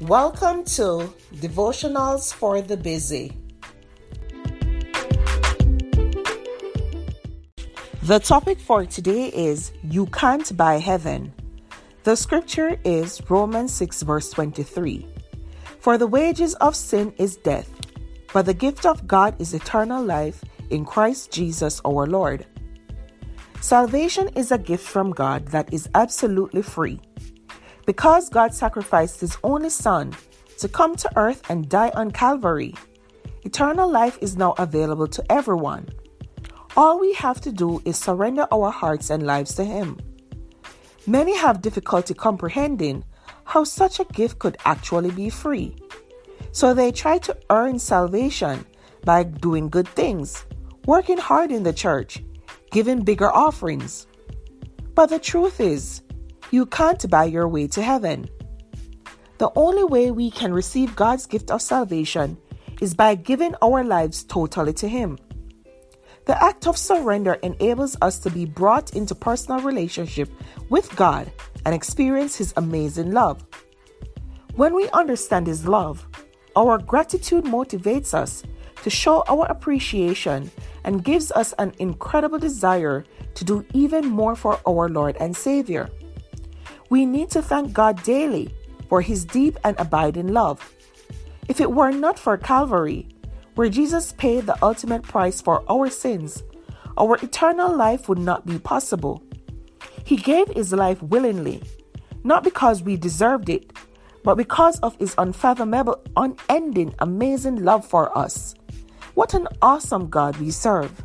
Welcome to Devotionals for the Busy. The topic for today is You Can't Buy Heaven. The scripture is Romans 6, verse 23. For the wages of sin is death, but the gift of God is eternal life in Christ Jesus our Lord. Salvation is a gift from God that is absolutely free. Because God sacrificed His only Son to come to earth and die on Calvary, eternal life is now available to everyone. All we have to do is surrender our hearts and lives to Him. Many have difficulty comprehending how such a gift could actually be free. So they try to earn salvation by doing good things, working hard in the church, giving bigger offerings. But the truth is, you can't buy your way to heaven. The only way we can receive God's gift of salvation is by giving our lives totally to Him. The act of surrender enables us to be brought into personal relationship with God and experience His amazing love. When we understand His love, our gratitude motivates us to show our appreciation and gives us an incredible desire to do even more for our Lord and Savior. We need to thank God daily for His deep and abiding love. If it were not for Calvary, where Jesus paid the ultimate price for our sins, our eternal life would not be possible. He gave his life willingly, not because we deserved it, but because of his unfathomable, unending, amazing love for us. What an awesome God we serve!